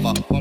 fall over,